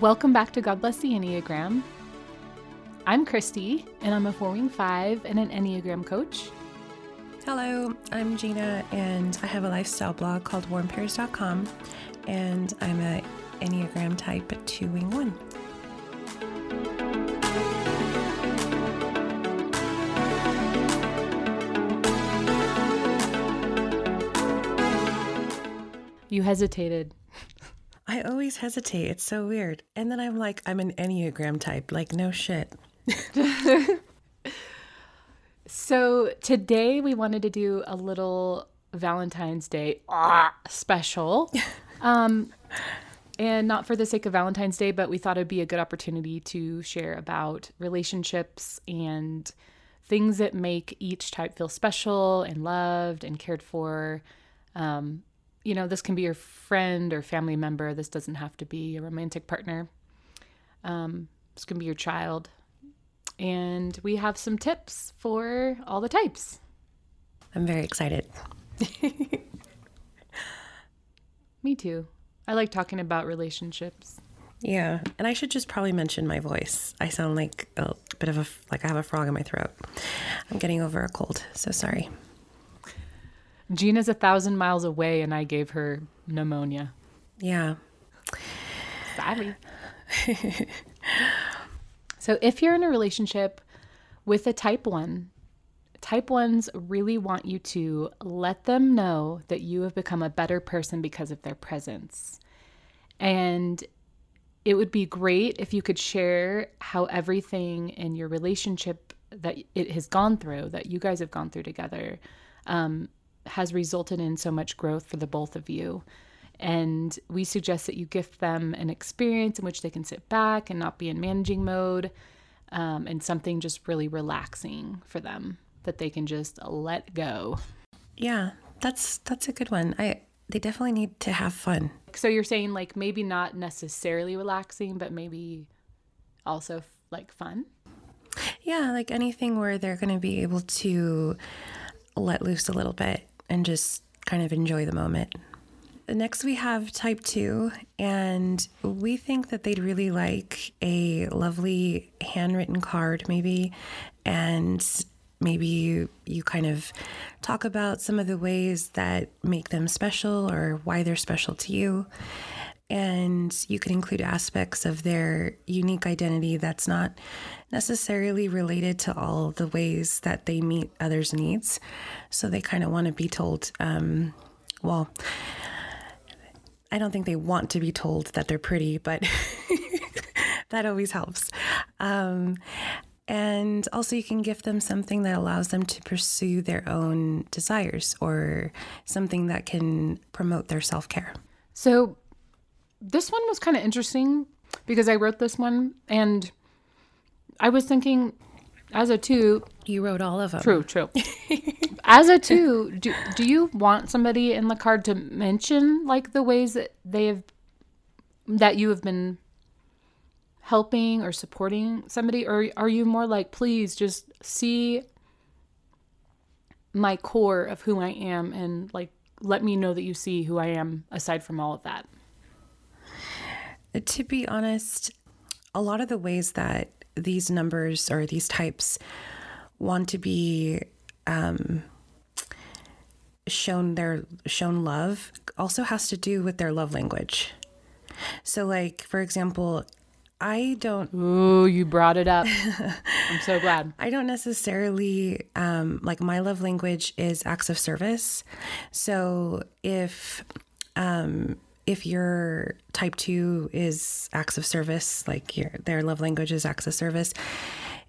Welcome back to God Bless the Enneagram. I'm Kristy, and I'm a four wing five and an Enneagram coach. Hello, I'm Gina, and I have a lifestyle blog called warmpears.com, and I'm a Enneagram type two wing one. You hesitated. I always hesitate. It's so weird. And then I'm like, I'm an Enneagram type. Like, no shit. So today we wanted to do a little Valentine's Day ah, special. Um, and not for the sake of Valentine's Day, but we thought it'd be a good opportunity to share about relationships and things that make each type feel special and loved and cared for. Um, you know, this can be your friend or family member. This doesn't have to be a romantic partner. Um, this can be your child. And we have some tips for all the types. I'm very excited. Me too. I like talking about relationships. Yeah, and I should just probably mention my voice. I sound like a bit of a like I have a frog in my throat. I'm getting over a cold, so sorry. Gina's a thousand miles away, and I gave her pneumonia. Yeah. Sorry. so, if you're in a relationship with a type one, type ones really want you to let them know that you have become a better person because of their presence. And it would be great if you could share how everything in your relationship that it has gone through, that you guys have gone through together, um, has resulted in so much growth for the both of you. And we suggest that you gift them an experience in which they can sit back and not be in managing mode um, and something just really relaxing for them that they can just let go. Yeah, that's that's a good one. I they definitely need to have fun. So you're saying like maybe not necessarily relaxing, but maybe also like fun? Yeah, like anything where they're going to be able to let loose a little bit and just kind of enjoy the moment. Next, we have type two, and we think that they'd really like a lovely handwritten card, maybe, and maybe you, you kind of talk about some of the ways that make them special or why they're special to you. And you can include aspects of their unique identity that's not necessarily related to all the ways that they meet others' needs. So they kind of want to be told, um, well, I don't think they want to be told that they're pretty, but that always helps. Um, and also, you can gift them something that allows them to pursue their own desires or something that can promote their self care. So, this one was kind of interesting because I wrote this one and I was thinking, as a two, you wrote all of them. True, true. as a two, do, do you want somebody in the card to mention like the ways that they have that you have been helping or supporting somebody or are you more like please just see my core of who I am and like let me know that you see who I am aside from all of that to be honest a lot of the ways that these numbers or these types want to be um, shown their shown love also has to do with their love language so like for example I don't. Ooh, you brought it up. I'm so glad. I don't necessarily um, like my love language is acts of service. So if um, if your type two is acts of service, like your their love language is acts of service,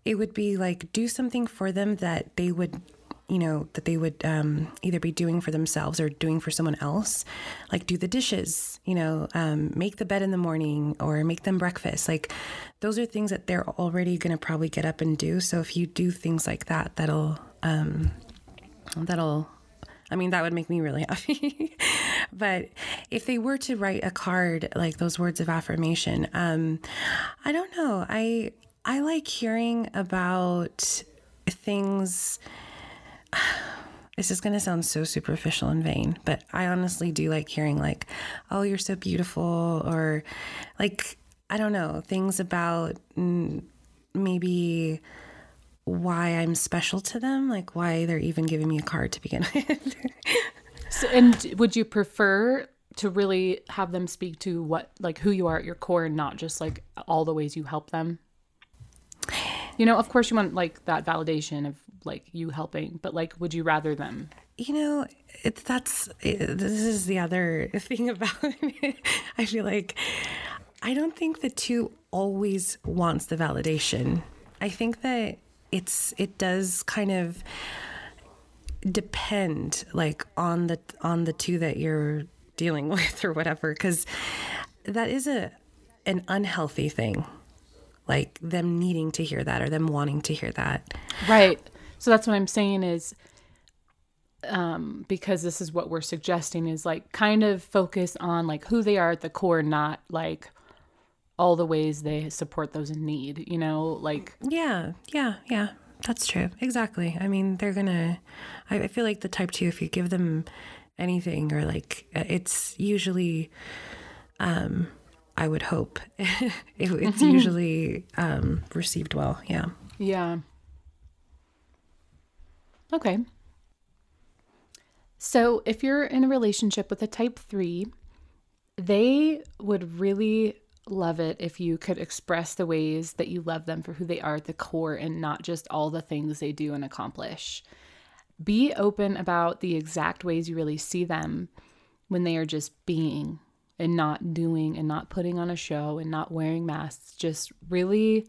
it would be like do something for them that they would you know, that they would um, either be doing for themselves or doing for someone else, like do the dishes, you know, um, make the bed in the morning or make them breakfast. Like those are things that they're already going to probably get up and do. So if you do things like that, that'll, um, that'll, I mean, that would make me really happy. but if they were to write a card like those words of affirmation, um, I don't know. I I like hearing about things this is going to sound so superficial and vain, but I honestly do like hearing, like, oh, you're so beautiful, or like, I don't know, things about mm, maybe why I'm special to them, like why they're even giving me a card to begin with. So, and would you prefer to really have them speak to what, like, who you are at your core, and not just like all the ways you help them? You know, of course, you want like that validation of like you helping, but like, would you rather them? You know, it, that's it, this is the other thing about it. I feel like I don't think the two always wants the validation. I think that it's it does kind of depend like on the on the two that you're dealing with or whatever cuz that is a an unhealthy thing like them needing to hear that or them wanting to hear that Right. So that's what I'm saying is um because this is what we're suggesting is like kind of focus on like who they are at the core, not like all the ways they support those in need, you know, like Yeah, yeah, yeah. That's true. Exactly. I mean, they're gonna. I, I feel like the type two, if you give them anything or like, uh, it's usually, um, I would hope it, it's usually um, received well. Yeah. Yeah. Okay. So if you're in a relationship with a type three, they would really love it if you could express the ways that you love them for who they are at the core and not just all the things they do and accomplish. Be open about the exact ways you really see them when they are just being and not doing and not putting on a show and not wearing masks. Just really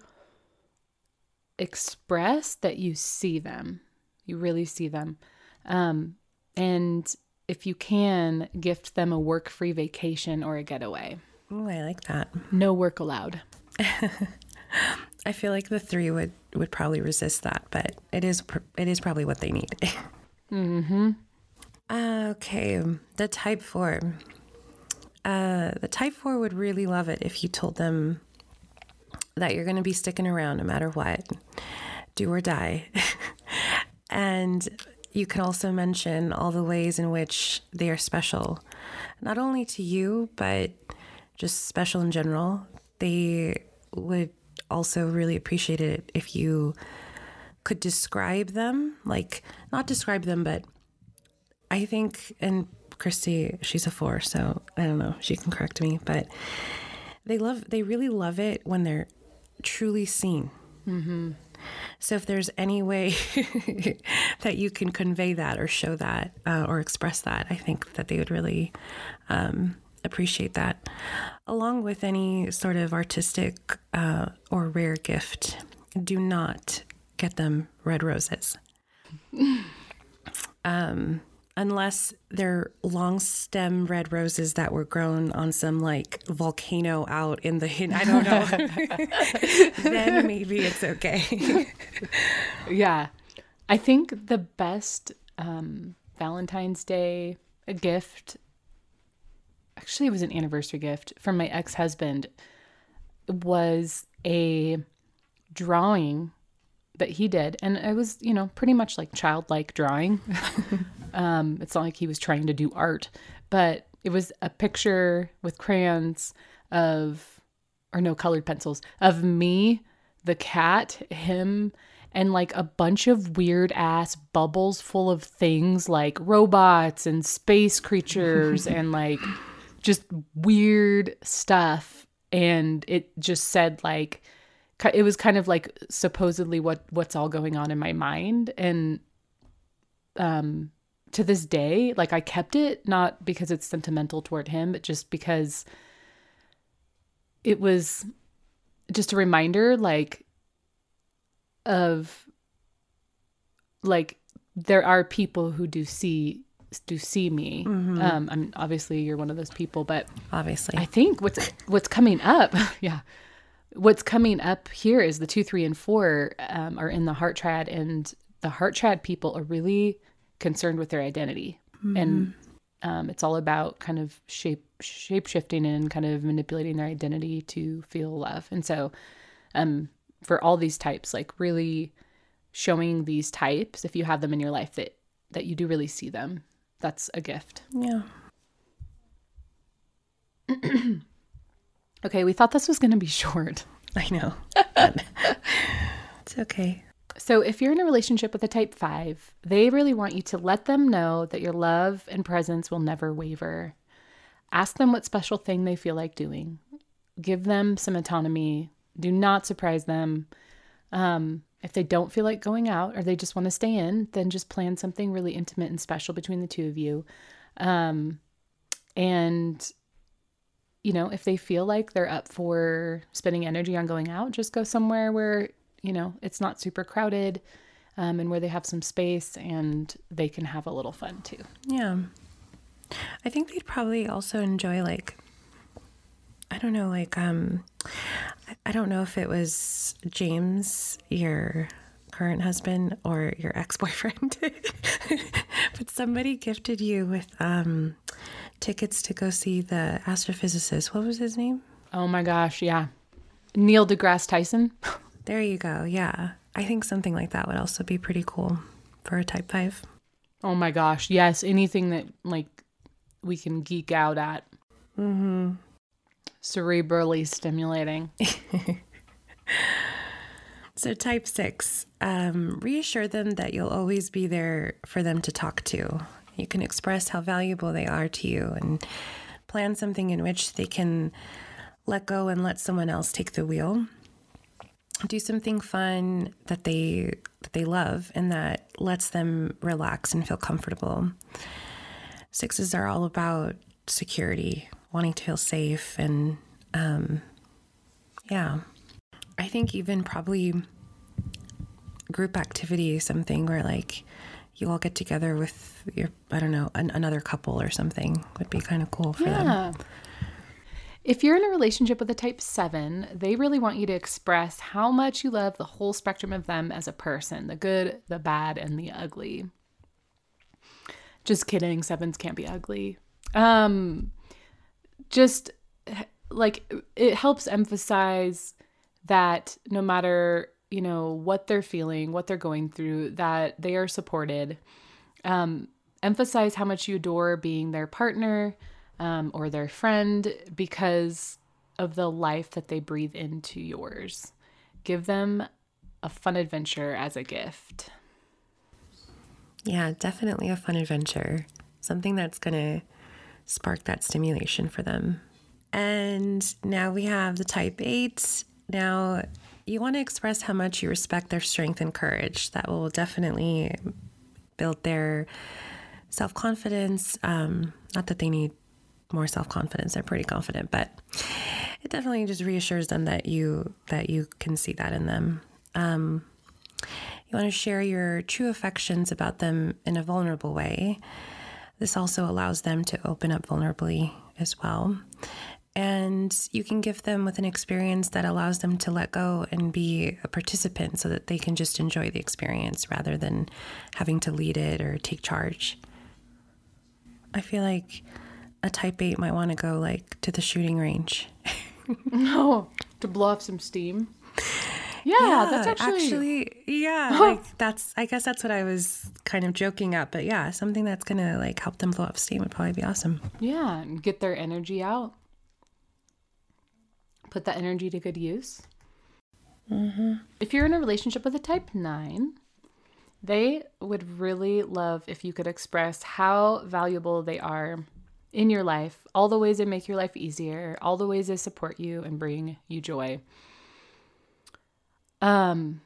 express that you see them. You really see them. Um, and if you can, gift them a work free vacation or a getaway. Ooh, I like that. No work allowed. I feel like the three would would probably resist that, but it is it is probably what they need. Mm-hmm. okay, the type four. Uh, the type four would really love it if you told them that you're going to be sticking around no matter what, do or die. and you can also mention all the ways in which they are special, not only to you, but just special in general. They would also really appreciate it if you could describe them, like not describe them, but I think, and Kristy, she's a four, so I don't know, she can correct me, but they love, they really love it when they're truly seen. Mm-hmm. So if there's any way that you can convey that or show that uh, or express that, I think that they would really um, appreciate that, along with any sort of artistic uh, or rare gift. Do not get them red roses. um, unless they're long stem red roses that were grown on some like volcano out in the I don't know. then maybe it's okay. Yeah. I think the best um, Valentine's Day gift, actually, it was an anniversary gift from my ex husband, was a drawing that he did. And it was, you know, pretty much like childlike drawing. um, it's not like he was trying to do art, but it was a picture with crayons of, or no colored pencils, of me, the cat, him, and like a bunch of weird ass bubbles full of things like robots and space creatures and like just weird stuff. And it just said like, it was kind of like supposedly what what's all going on in my mind and um to this day like i kept it not because it's sentimental toward him but just because it was just a reminder like of like there are people who do see do see me. Um I'm obviously you're one of those people but Obviously. I think what's what's coming up, yeah, what's coming up here is the two, three, and four um, are in the heart triad, and the heart triad people are really concerned with their identity, and um, it's all about kind of shape shape shifting and kind of manipulating their identity to feel love, and so um, for all these types, like really showing these types, if you have them in your life, that that you do really see them, that's a gift. yeah. Okay, we thought this was going to be short. I know. it's okay. So, if you're in a relationship with a type 5, they really want you to let them know that your love and presence will never waver. Ask them what special thing they feel like doing. Give them some autonomy. Do not surprise them. Um, if they don't feel like going out or they just want to stay in, then just plan something really intimate and special between the two of you. Um, and, you know, if they feel like they're up for spending energy on going out, just go somewhere where you know, it's not super crowded um, and where they have some space and they can have a little fun too. Yeah. I think they'd probably also enjoy like I don't know, like um I don't know if it was James, your current husband or your ex-boyfriend. but somebody gifted you with um tickets to go see the astrophysicist. What was his name? Oh my gosh, yeah. Neil deGrasse Tyson. There you go. Yeah. I think something like that would also be pretty cool for a type 5. Oh my gosh. Yes. Anything that like we can geek out at. Mm-hmm. Cerebrally stimulating. so, type six, um, reassure them that you'll always be there for them to talk to. You can express how valuable they are to you and plan something in which they can let go and let someone else take the wheel do something fun that they that they love and that lets them relax and feel comfortable. Sixes are all about security, wanting to feel safe, and um, yeah, I think even probably group activity, something where like you all get together with your I don't know an, another couple or something would be kind of cool for yeah. them. If you're in a relationship with a type 7, they really want you to express how much you love the whole spectrum of them as a person the good, the bad, and the ugly. Just kidding, sevens can't be ugly. Um, just like it helps emphasize that no matter you know what they're feeling what they're going through that they are supported um, emphasize how much you adore being their partner um, or their friend because of the life that they breathe into yours. Give them a fun adventure as a gift. Yeah, definitely a fun adventure. Something that's to spark that stimulation for them. And now we have the type 8. Now, you want to express how much you respect their strength and courage. That will definitely build their self confidence. Um, not that they need more self-confidence they're pretty confident but it definitely just reassures them that you that you can see that in them um, you want to share your true affections about them in a vulnerable way this also allows them to open up vulnerably as well and you can give them with an experience that allows them to let go and be a participant so that they can just enjoy the experience rather than having to lead it or take charge i feel like a type 8 might want to go like to the shooting range. no, to blow off some steam. Yeah, yeah that's actually... actually yeah, like that's I guess that's what I was kind of joking at, but yeah, something that's going to like help them blow off steam would probably be awesome. Yeah, and get their energy out. Put that energy to good use. Mm-hmm. If you're in a relationship with a type 9, they would really love if you could express how valuable they are in your life, all the ways they make your life easier, all the ways they support you and bring you joy. Um,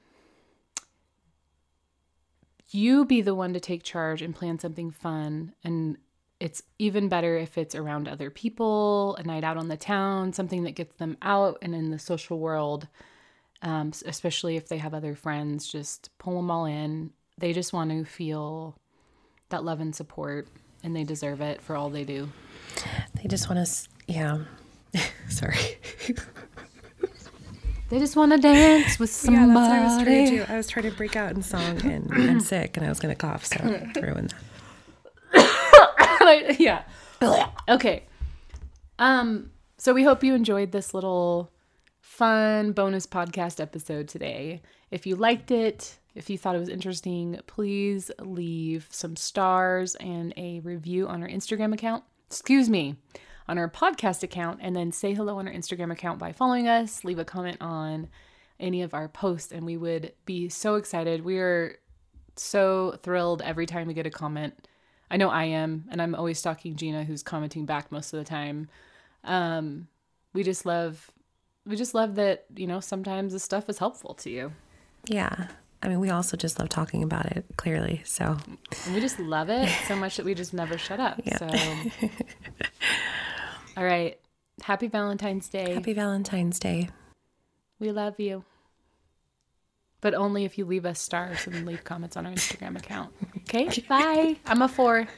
you be the one to take charge and plan something fun and it's even better if it's around other people, a night out on the town, something that gets them out and in the social world. Um, especially if they have other friends, just pull them all in. They just want to feel that love and support and they deserve it for all they do. They just want to, yeah. Sorry. they just want to dance with somebody. Yeah, that's what I was trying to do. I was trying to break out in song, and I'm sick, and I was going to cough, so ruined that. yeah. okay. Um. So we hope you enjoyed this little fun bonus podcast episode today. If you liked it, if you thought it was interesting, please leave some stars and a review on our Instagram account. Excuse me, on our podcast account and then say hello on our Instagram account by following us, leave a comment on any of our posts, and we would be so excited. We are so thrilled every time we get a comment. I know I am, and I'm always stalking Gina, who's commenting back most of the time. Um, we just love, we just love that you know sometimes this stuff is helpful to you. Yeah. I mean, we also just love talking about it, clearly. So, and we just love it so much that we just never shut up. Yeah. So, all right. Happy Valentine's Day. Happy Valentine's Day. We love you. But only if you leave us stars and leave comments on our Instagram account. Okay? Bye. I'm a four.